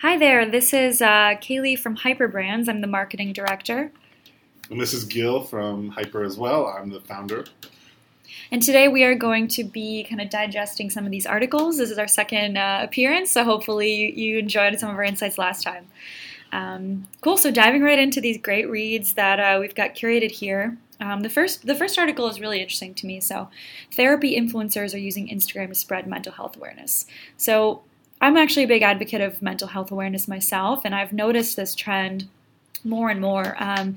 Hi there, this is uh, Kayli from HYPR Brands. I'm the marketing director. And this is Gil from HYPR as well. I'm the founder. And today we are going to be kind of digesting some of these articles. This is our second uh, appearance, so hopefully you, you, enjoyed some of our insights last time. Um, cool. So diving right into these great reads that uh, we've got curated here. Um, the first the first article is really interesting to me. So, therapy influencers are using Instagram to spread mental health awareness. So, I'm actually a big advocate of mental health awareness myself, and I've noticed this trend more and more. Um,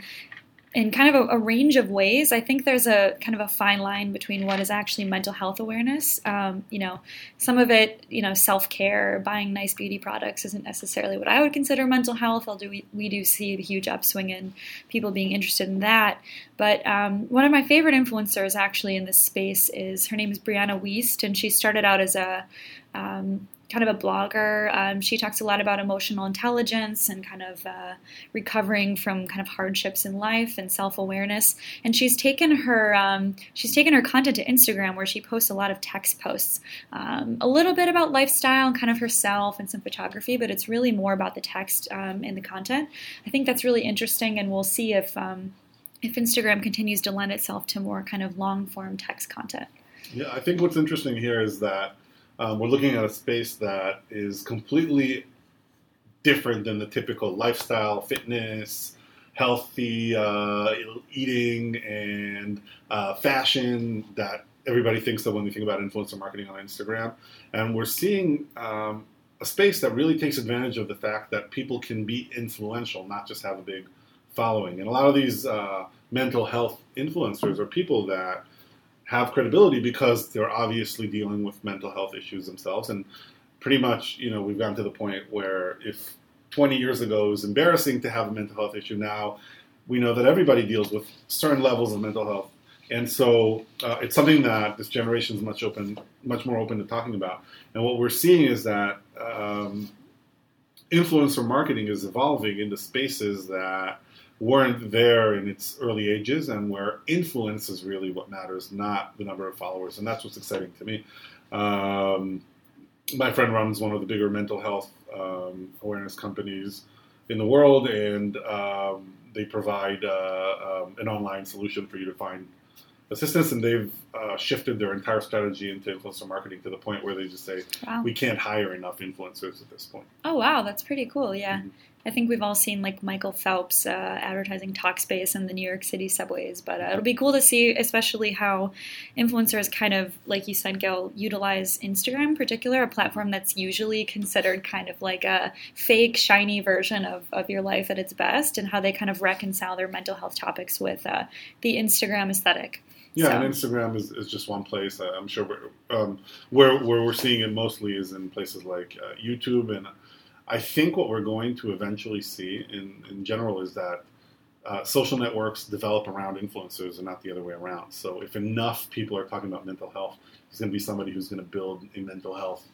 in kind of a, a, range of ways. I think there's a kind of a fine line between what is actually mental health awareness. Um, you know, some of it, you know, self care, buying nice beauty products isn't necessarily what I would consider mental health. Although we, we do see a huge upswing in people being interested in that. But um, one of my favorite influencers actually in this space is her name is Brianna Wiest, and she started out as a um, kind of a blogger. Um, she talks a lot about emotional intelligence and kind of uh, recovering from kind of hardships in life and self awareness. And she's taken her um, she's taken her content to Instagram where she posts a lot of text posts, um, a little bit about lifestyle and kind of herself and some photography, but it's really more about the text um, and the content. I think that's really interesting, and we'll see if um, if Instagram continues to lend itself to more kind of long form text content. Yeah, I think what's interesting here is that um, we're looking at a space that is completely different than the typical lifestyle, fitness, healthy uh, eating, and uh, fashion that everybody thinks of when we think about influencer marketing on Instagram. And we're seeing um, a space that really takes advantage of the fact that people can be influential, not just have a big following. And a lot of these uh, mental health influencers are people that have credibility because they're obviously dealing with mental health issues themselves. And pretty much, you know, we've gotten to the point where if 20 years ago it was embarrassing to have a mental health issue, now we know that everybody deals with certain levels of mental health. And so uh, it's something that this generation is much open, much more open to talking about. And what we're seeing is that um, influencer marketing is evolving into spaces that weren't there in its early ages and where influence is really what matters, not the number of followers. And that's what's exciting to me. Um, my friend runs one of the bigger mental health um, awareness companies in the world, and um, they provide uh, um, an online solution for you to find assistance. And they've uh, shifted their entire strategy into influencer marketing to the point where they just say, wow. we can't hire enough influencers at this point. Oh, wow, that's pretty cool. Yeah. Mm-hmm. I think we've all seen like Michael Phelps uh, advertising Talkspace in the New York City subways, but uh, it'll be cool to see, especially how influencers kind of, like you said, Gil, utilize Instagram in particular, a platform that's usually considered kind of like a fake, shiny version of, of your life at its best, and how they kind of reconcile their mental health topics with uh, the Instagram aesthetic. Yeah, so. and Instagram is, is just one place. Uh, I'm sure um, where where we're seeing it mostly is in places like uh, YouTube and I think what we're going to eventually see in, in general is that uh, social networks develop around influencers and not the other way around. So if enough people are talking about mental health, there's going to be somebody who's going to build a mental health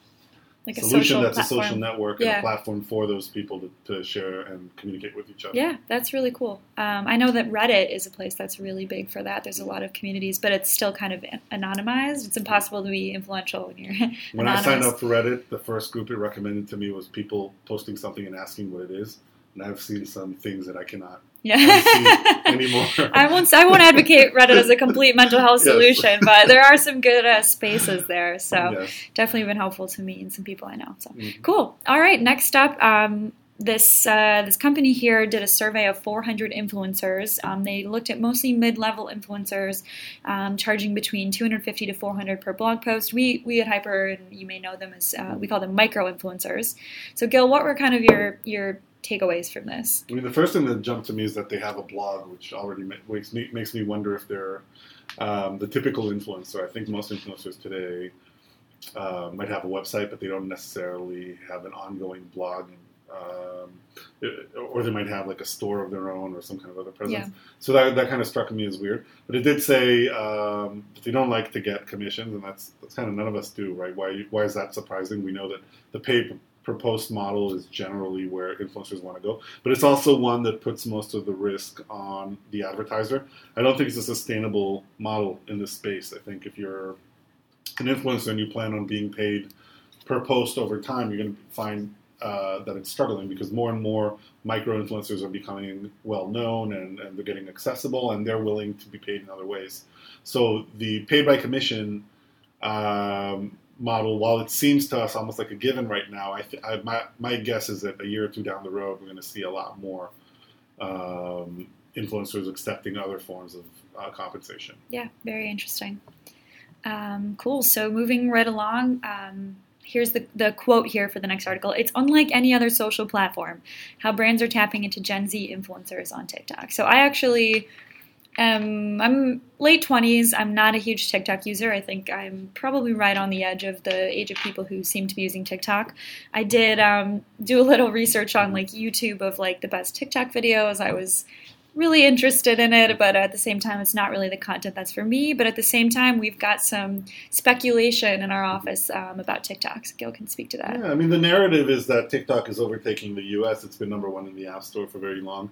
like solution that's platform. a social network yeah. and a platform for those people to, to, share and communicate with each other. Yeah, that's really cool. Um, I know that Reddit is a place that's really big for that. There's a lot of communities, but it's still kind of anonymized. It's impossible to be influential when you're. when anonymous. I signed up for Reddit, the first group it recommended to me was people posting something and asking what it is and I've seen some things that I cannot yeah. anymore. I won't. I won't advocate Reddit as a complete mental health yes. solution, but there are some good uh, spaces there. So yes. definitely been helpful to me and some people I know. So mm-hmm. cool. All right. Next up. Um, this uh, this company here did a survey of 400 influencers. Um, they looked at mostly mid-level influencers, um, charging between 250 to 400 per blog post. We we at HYPR, and you may know them as uh, we call them micro influencers. So, Gil, what were kind of your your takeaways from this? I mean, the first thing that jumped to me is that they have a blog, which already makes me makes me wonder if they're um, the typical influencer. I think most influencers today uh, might have a website, but they don't necessarily have an ongoing blog. Um, or they might have like a store of their own or some kind of other presence. Yeah. So that, that kind of struck me as weird. But it did say um, that they don't like to get commissions, and that's that's kind of none of us do, right? Why why is that surprising? We know that the pay per post model is generally where influencers want to go, but it's also one that puts most of the risk on the advertiser. I don't think it's a sustainable model in this space. I think if you're an influencer and you plan on being paid per post over time, you're going to find uh, that it's struggling because more and more micro influencers are becoming well known and, and they're getting accessible and they're willing to be paid in other ways. So the paid by commission um, model, while it seems to us almost like a given right now, I, th- I my, my guess is that a year or two down the road, we're going to see a lot more um, influencers accepting other forms of uh, compensation. Yeah, very interesting. Um, cool. So moving right along, um, here's the, the quote here for the next article. It's unlike any other social platform, how brands are tapping into Gen Z influencers on TikTok. So I actually um, I'm late 20s. I'm not a huge TikTok user. I think I'm probably right on the edge of the age of people who seem to be using TikTok. I did um, do a little research on like YouTube of like the best TikTok videos. I was really interested in it, but at the same time, it's not really the content that's for me. But at the same time, we've got some speculation in our office um, about TikTok. So Gil can speak to that. Yeah, I mean, the narrative is that TikTok is overtaking the US. It's been number one in the App Store for very long.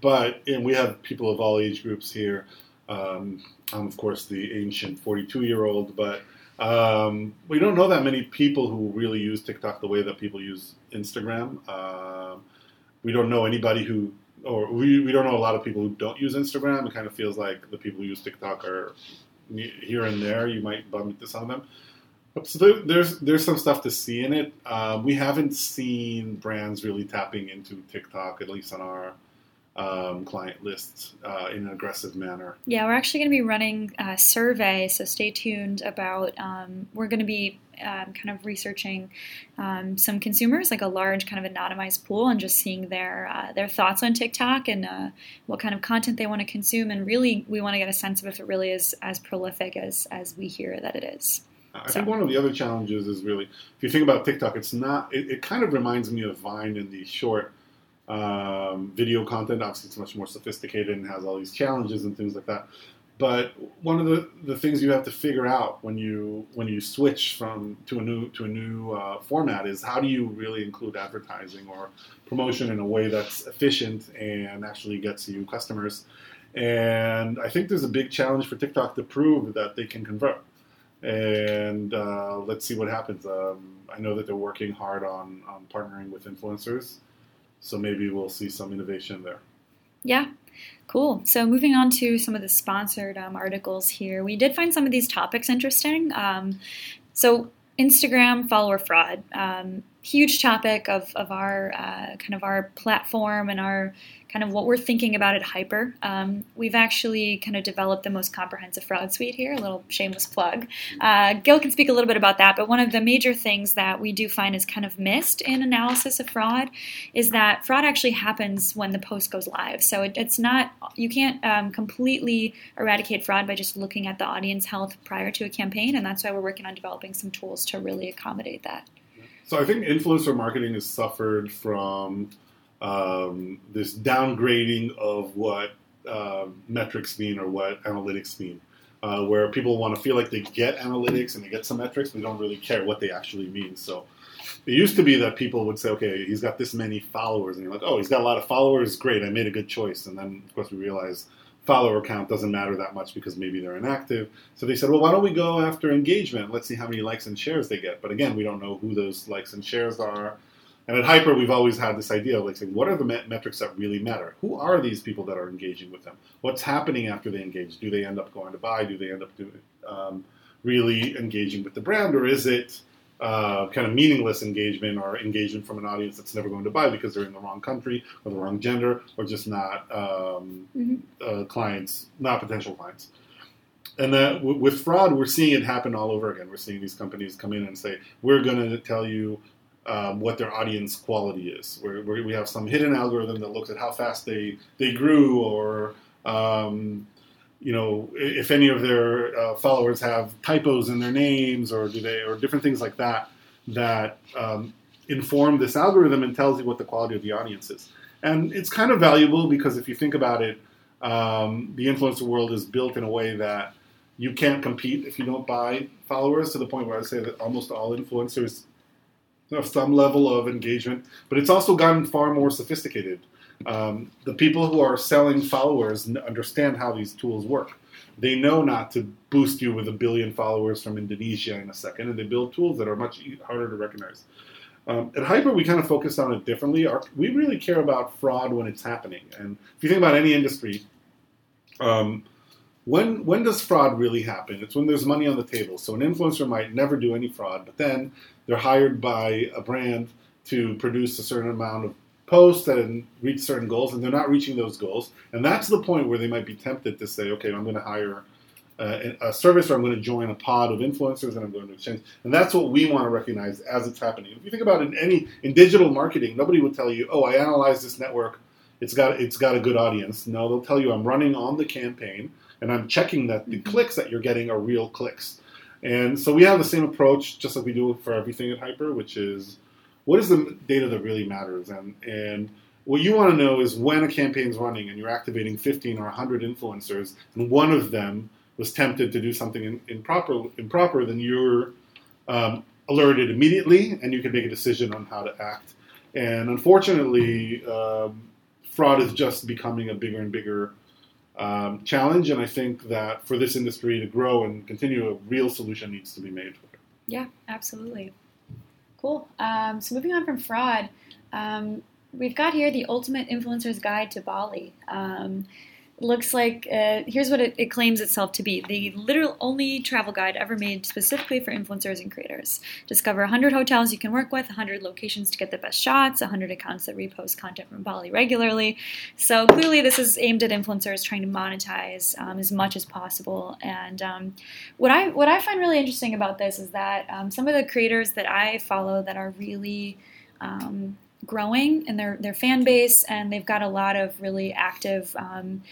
But and we have people of all age groups here. Um, I'm of course the ancient 42 year old, but um, we don't know that many people who really use TikTok the way that people use Instagram. Uh, we don't know anybody who, or we, we don't know a lot of people who don't use Instagram. It kind of feels like the people who use TikTok are here and there. You might bump into some of them. So there, there's there's some stuff to see in it. Um, we haven't seen brands really tapping into TikTok, at least on our um, client lists uh, in an aggressive manner. Yeah, we're actually going to be running a survey, so stay tuned about. Um, we're going to be um, kind of researching um, some consumers, like a large kind of anonymized pool, and just seeing their uh, their thoughts on TikTok and uh, what kind of content they want to consume. And really, we want to get a sense of if it really is as prolific as as we hear that it is. I think one of the other challenges is really, if you think about TikTok, it's not. It, it kind of reminds me of Vine in the short um, video content. Obviously, it's much more sophisticated and has all these challenges and things like that. But one of the, the things you have to figure out when you when you switch from to a new to a new uh, format is how do you really include advertising or promotion in a way that's efficient and actually gets you customers. And I think there's a big challenge for TikTok to prove that they can convert. And uh, let's see what happens. Um, I know that they're working hard on, on partnering with influencers so maybe we'll see some innovation there. Yeah, cool. So moving on to some of the sponsored um, articles here, we did find some of these topics interesting. Um, so Instagram follower fraud, um, huge topic of, of our uh, kind of our platform and our kind of what we're thinking about at HYPR. Um, we've actually kind of developed the most comprehensive fraud suite here, a little shameless plug. Uh, Gil can speak a little bit about that, but one of the major things that we do find is kind of missed in analysis of fraud is that fraud actually happens when the post goes live. So it, it's not, you can't um, completely eradicate fraud by just looking at the audience health prior to a campaign, and that's why we're working on developing some tools to really accommodate that. So I think influencer marketing has suffered from um, this downgrading of what uh, metrics mean or what analytics mean, uh, where people want to feel like they get analytics and they get some metrics, but they don't really care what they actually mean. So it used to be that people would say, okay, he's got this many followers, and you're like, oh, he's got a lot of followers, great, I made a good choice. And then, of course, we realize follower count doesn't matter that much because maybe they're inactive. So they said, well, why don't we go after engagement? Let's see how many likes and shares they get. But again, we don't know who those likes and shares are. And at HYPR, we've always had this idea of like saying, what are the met- metrics that really matter? Who are these people that are engaging with them? What's happening after they engage? Do they end up going to buy? Do they end up doing um, really engaging with the brand, or is it uh, kind of meaningless engagement or engagement from an audience that's never going to buy because they're in the wrong country or the wrong gender or just not um, mm-hmm. uh, clients, not potential clients? and that w- with fraud, we're seeing it happen all over again. We're seeing these companies come in and say, "We're going to tell you um, what their audience quality is. Where, we have some hidden algorithm that looks at how fast they they grew, or um, you know if any of their uh, followers have typos in their names, or do they, or different things like that that um, inform this algorithm and tells you what the quality of the audience is. And it's kind of valuable because if you think about it, um, the influencer world is built in a way that you can't compete if you don't buy followers to the point where I say that almost all influencers have some level of engagement, but it's also gotten far more sophisticated. Um, the people who are selling followers understand how these tools work. They know not to boost you with a billion followers from Indonesia in a second, and they build tools that are much harder to recognize. Um, at HYPR, we kind of focus on it differently. Our, we really care about fraud when it's happening. And if you think about any industry, um, when when does fraud really happen? It's when there's money on the table. So an influencer might never do any fraud, but then they're hired by a brand to produce a certain amount of posts that reach certain goals, and they're not reaching those goals. And that's the point where they might be tempted to say, "Okay, I'm going to hire." Uh, a service, or I'm going to join a pod of influencers, and I'm going to exchange. And that's what we want to recognize as it's happening. If you think about it in any in digital marketing, nobody would tell you, "Oh, I analyzed this network; it's got it's got a good audience." No, they'll tell you, "I'm running on the campaign, and I'm checking that the mm-hmm. clicks that you're getting are real clicks." And so we have the same approach, just like we do for everything at HYPR, which is what is the data that really matters, and and what you want to know is when a campaign's running and you're activating 15 or 100 influencers, and one of them was tempted to do something improper, improper then you're um, alerted immediately and you can make a decision on how to act. And unfortunately, um, fraud is just becoming a bigger and bigger um, challenge. And I think that for this industry to grow and continue, a real solution needs to be made. Yeah, absolutely. Cool. Um, so moving on from fraud, um, we've got here the Ultimate Influencer's Guide to Bali. Um, looks like uh, here's what it, it, claims itself to be. The literal only travel guide ever made specifically for influencers and creators. Discover 100 hotels you can work with 100 locations to get the best shots 100 accounts that repost content from bali regularly. So clearly this is aimed at influencers trying to monetize um, as much as possible. And um, what i what i find really interesting about this is that um, some of the creators that i follow that are really um, growing in their, their fan base and they've got a lot of really active um,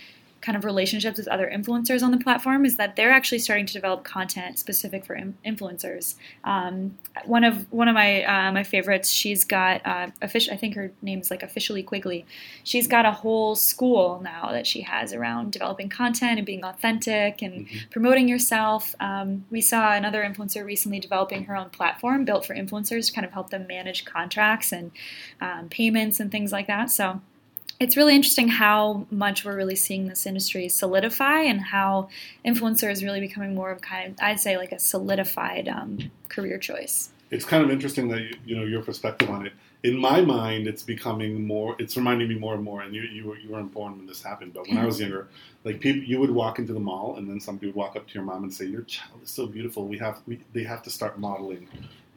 kind of relationships with other influencers on the platform is that they're actually starting to develop content specific for in- influencers. Um, one of one of my uh, my favorites, she's got uh, official. I think her name is like officially Quigley. She's got a whole school now that she has around developing content and being authentic and mm-hmm. promoting yourself. Um, we saw another influencer recently developing her own platform built for influencers to kind of help them manage contracts and um, payments and things like that. So it's really interesting how much we're really seeing this industry solidify and how influencer is really becoming more of kind of I'd say like a solidified um, career choice. It's kind of interesting that you, you, know your perspective on it. In my mind, it's becoming more. It's reminding me more and more. And you you, were, you weren't born when this happened, but when I was younger, like people, you would walk into the mall, and then somebody would walk up to your mom and say, "Your child is so beautiful. We have we, they have to start modeling,"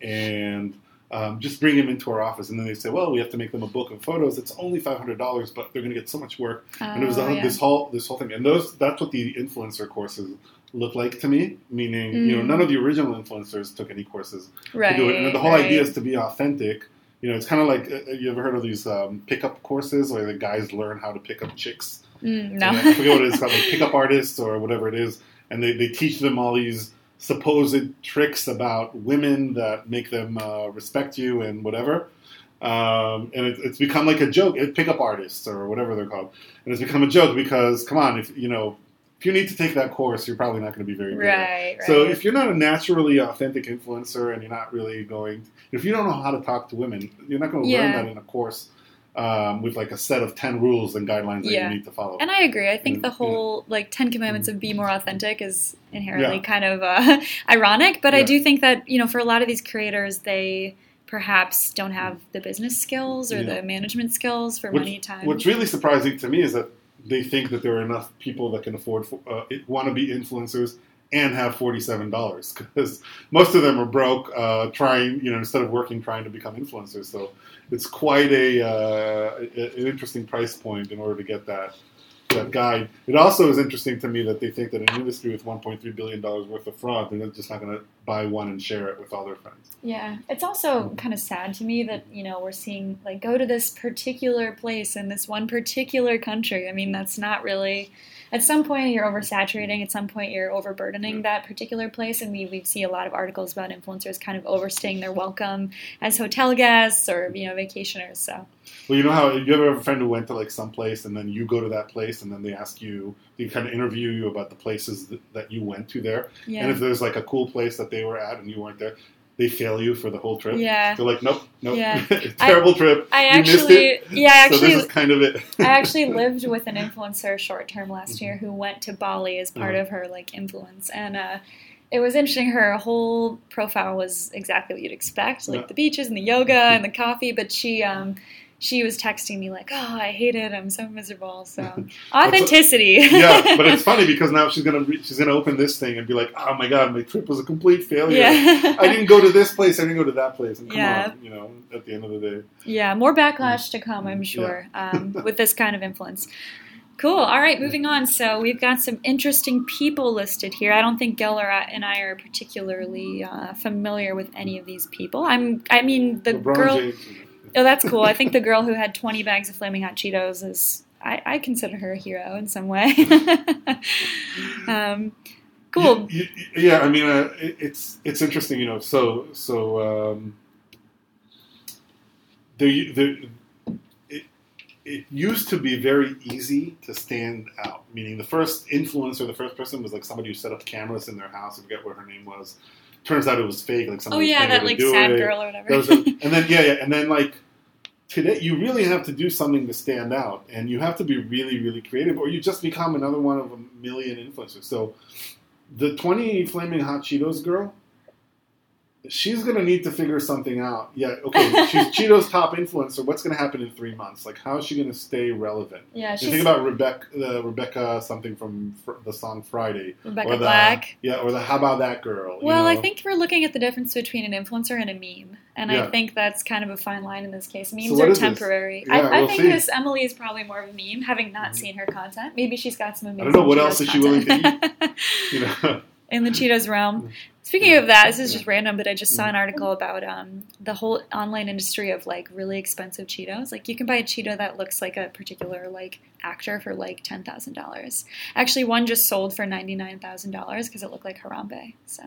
and um, just bring them into our office. And then they say, well, we have to make them a book of photos. It's only five hundred dollars, but they're going to get so much work. Oh, and it was oh, yeah. this whole this whole thing. And those that's what the influencer courses look like to me. Meaning, mm. you know, none of the original influencers took any courses right, to do it. And the whole right. idea is to be authentic. You know, it's kind of like uh, you ever heard of these um, pickup courses where the guys learn how to pick up chicks. Mm, no, I forget what it is called, like pickup artists or whatever it is, and they, they teach them all these supposed tricks about women that make them uh, respect you and whatever. Um, and it, it's become like a joke. It, pickup artists or whatever they're called, and it's become a joke because come on, if you know, if you need to take that course, you're probably not going to be very good. Right, right. So if you're not a naturally authentic influencer and you're not really going, if you don't know how to talk to women, you're not going to yeah. learn that in a course um, with like a set of 10 rules and guidelines that yeah. you need to follow. And I agree. I think and, the whole yeah. like 10 commandments of be more authentic is inherently yeah. kind of uh, ironic, but I do think that, you know, for a lot of these creators, they perhaps don't have the business skills or the management skills for which, many times. What's really surprising to me is that they think that there are enough people that can afford uh, want to be influencers and have forty-seven dollars because most of them are broke, uh, trying you know instead of working, trying to become influencers. So it's quite a uh, an interesting price point in order to get that that guide. It also is interesting to me that they think that an industry with 1.3 billion dollars worth of fraud, they're just not going to buy one and share it with all their friends. Yeah, it's also kind of sad to me that you know we're seeing like go to this particular place in this one particular country. I mean, that's not really at some point you're oversaturating, at some point you're overburdening that particular place. And we, we see a lot of articles about influencers kind of overstaying their welcome as hotel guests or, you know, vacationers. So. Well, you know how you ever have a friend who went to like some place and then you go to that place and then they ask you, they kind of interview you about the places that, that you went to there. Yeah. And if there's like a cool place that they were at and you weren't there, they fail you for the whole trip. Yeah. They're like, nope, nope, yeah. terrible I, trip. I you actually, yeah, I actually, so this is kind of it. I actually lived with an influencer short term last year who went to Bali as part mm-hmm. of her like influence, and uh, it was interesting. Her whole profile was exactly what you'd expect, like Yeah. the beaches and the yoga and the coffee. But she, um, she was texting me like, "Oh, I hate it. I'm so miserable." So authenticity. yeah, but it's funny because now she's gonna re- she's gonna open this thing and be like, "Oh my god, my trip was a complete failure. yeah, I didn't go to this place. I didn't go to that place." And come Yeah. on, you know, at the end of the day, yeah. More backlash to come, I'm sure, um, with this kind of influence. Cool. All right, moving on. So we've got some interesting people listed here. I don't think I- and I are particularly uh, familiar with any of these people. I'm. I mean, the LeBron girl. James. Oh, that's cool. I think the girl who had 20 bags of flaming hot Cheetos is. I, I consider her a hero in some way. um, cool. Y- y- Yeah, I mean, uh, it, it's it's interesting, you know. So so um, it, it used to be very easy to stand out. Meaning, the first influencer, the first person was like somebody who set up cameras in their house. I forget what her name was. Turns out it was fake. Like Oh yeah, that like sad it. girl or whatever. That was a- and then yeah, yeah, and then like today, you really have to do something to stand out, and you have to be really, really creative, or you just become another one of a million influencers. So, the twenty flaming hot Cheetos girl, she's gonna need to figure something out. Yeah, okay, she's Cheetos top influencer. What's gonna happen in three months? Like, how is she gonna stay relevant? yeah, You she's think about Rebecca, uh, Rebecca something from fr- the song Friday, Rebecca or the, Black. yeah, or the How About That Girl. you Well, I think we're looking at the difference between an influencer and a meme, and I think that's kind of a fine line in this case. Memes what are temporary. Yeah, I, I we'll think see. this Emily is probably more of a meme, having not Mhm. seen her content. Maybe she's got some amazing. I don't know, what Cheetos else is she willing to eat. you know. in the Cheetos realm. Speaking of that, this is just random, but I just saw an article about um, the whole online industry of like really expensive Cheetos. Like you can buy a Cheeto that looks like a particular like actor for like ten thousand dollars. Actually, one just sold for ninety nine thousand dollars because it looked like Harambe. So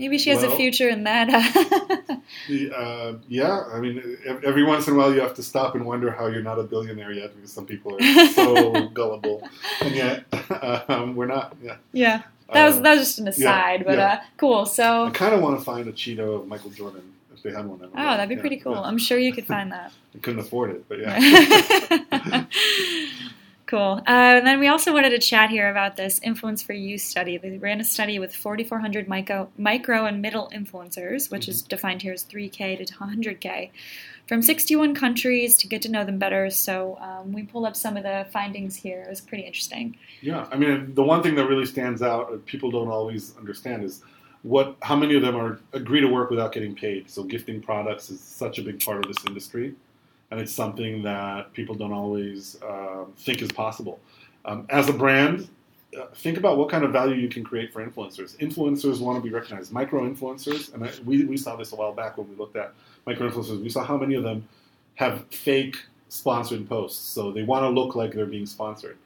maybe she has a future in that. The, uh, yeah, I mean, every once in a while you have to stop and wonder how you're not a billionaire yet because some people are so gullible, and yet um, we're not. Yeah, yeah, that was Uh, that was just an aside, but yeah. uh, cool. So I kind of want to find a Cheeto of Michael Jordan if they had one. Oh, know. that'd be Yeah, pretty cool. yeah. I'm sure you could find that. I couldn't afford it, but yeah. cool. Uh, and then we also wanted to chat here about this Influence4You study. They ran a study with 4,400 micro, micro and middle influencers, which is defined here as 3K to 100K, from 61 countries to get to know them better. So um, we pulled up some of the findings here. It was pretty interesting. Yeah, I mean, the one thing that really stands out, uh, people don't always understand, is what how many of them are agree to work without getting paid. So gifting products is such a big part of this industry, and it's something that people don't always um, think is possible. Um, as a brand, uh, think about what kind of value you can create for influencers. Influencers want to be recognized. Micro influencers, and I, we we saw this a while back when we looked at micro influencers. We saw how many of them have fake sponsored posts, so they want to look like they're being sponsored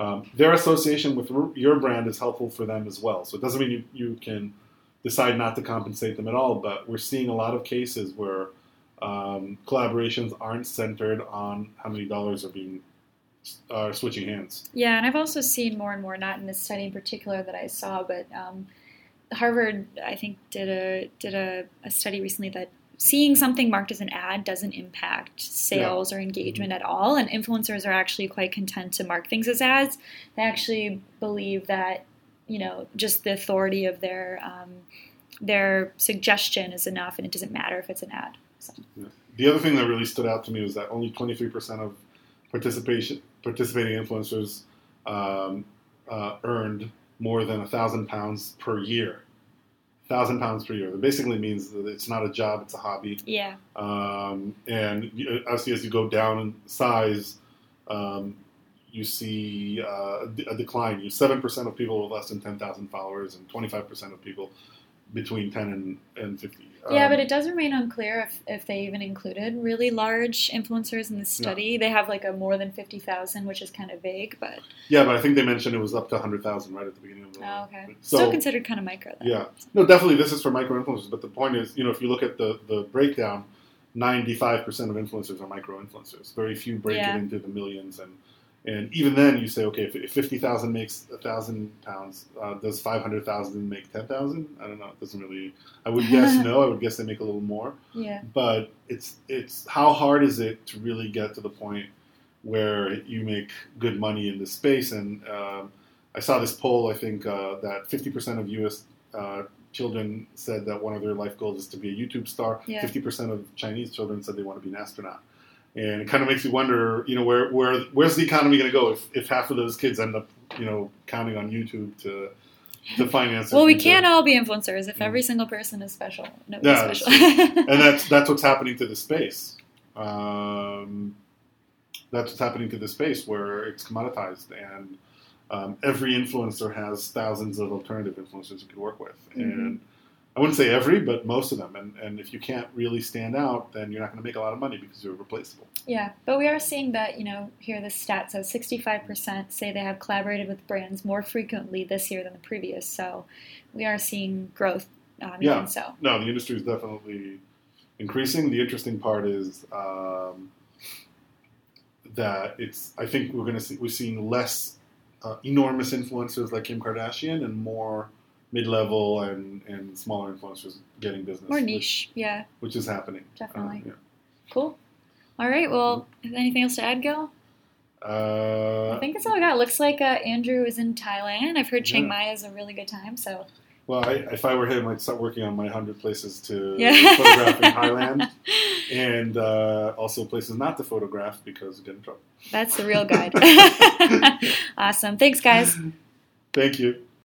um, their association with your brand is helpful for them as well. So it doesn't mean you, you can decide not to compensate them at all, but we're seeing a lot of cases where um, collaborations aren't centered on how many dollars are being are switching hands. Yeah, and I've also seen more and more, not in this study in particular that I saw, but um, Harvard, I think, did a did a, a study recently that seeing something marked as an ad doesn't impact sales or engagement at all, and influencers are actually quite content to mark things as ads. They actually believe that you know just the authority of their um, their suggestion is enough, and it doesn't matter if it's an ad. So. The other thing that really stood out to me was that only 23% of participation participating influencers um, uh, earned more than a thousand pounds per year. Thousand pounds per year. That basically means that it's not a job; it's a hobby. Yeah, Um, and obviously, as you go down in size, um, you see uh, a a decline. You seven percent of people with less than ten thousand followers, and twenty five percent of people between ten and, and fifty. Yeah, Um, but it does remain unclear if, if they even included really large influencers in the study. They have like a more than 50,000, which is kind of vague, but yeah, but I think they mentioned it was up to hundred thousand right at the beginning of the. oh, okay. So Still considered kind of micro, though. yeah, no, definitely this is for micro influencers. But the point is, you know, if you look at the the breakdown, ninety five percent of influencers are micro influencers. Very few break Yeah. it into the millions and. And even then, you say, okay, if, if fifty thousand makes a thousand pounds, uh, does five hundred thousand make ten thousand? I don't know. It doesn't really. I would guess no. I would guess they make a little more. Yeah. But it's it's how hard is it to really get to the point where you make good money in this space? And um, I saw this poll. I think uh, that fifty percent of U.S. uh, children said that one of their life goals is to be a YouTube star. Yeah. Fifty percent of Chinese children said they want to be an astronaut. And it kind of makes you wonder, you know, where, where where's the economy going to go if, if half of those kids end up, you know, counting on YouTube to to finance. Well, we future? can't all be influencers. If every single person is special, nobody's Yeah, special. and that's that's what's happening to the space. Um, that's what's happening to the space where it's commoditized, and um, every influencer has thousands of alternative influencers you could work with. And I wouldn't say every, but most of them. And, and if you can't really stand out, then you're not going to make a lot of money because you're replaceable. Yeah, but we are seeing that, you know, here the stat says 65% say they have collaborated with brands more frequently this year than the previous. So we are seeing growth, um, Yeah. so. No, the industry is definitely increasing. The interesting part is um, that it's. I think we're going to see we're seeing less uh, enormous influencers like Kim Kardashian and more mid-level and, and smaller influencers getting business. More which- niche, yeah, which, is happening. Definitely. Uh, cool. All right, well, anything else to add, Gil? Uh, I think that's all I got. Looks like uh, Andrew is in Thailand. I've heard Chiang Yeah. Mai is a really good time, so well, I, if I were him, I'd start working on my hundred places to Yeah. photograph in Thailand, and uh, also places not to photograph because you get in trouble. that's the real guide. awesome. Thanks, guys. Thank you.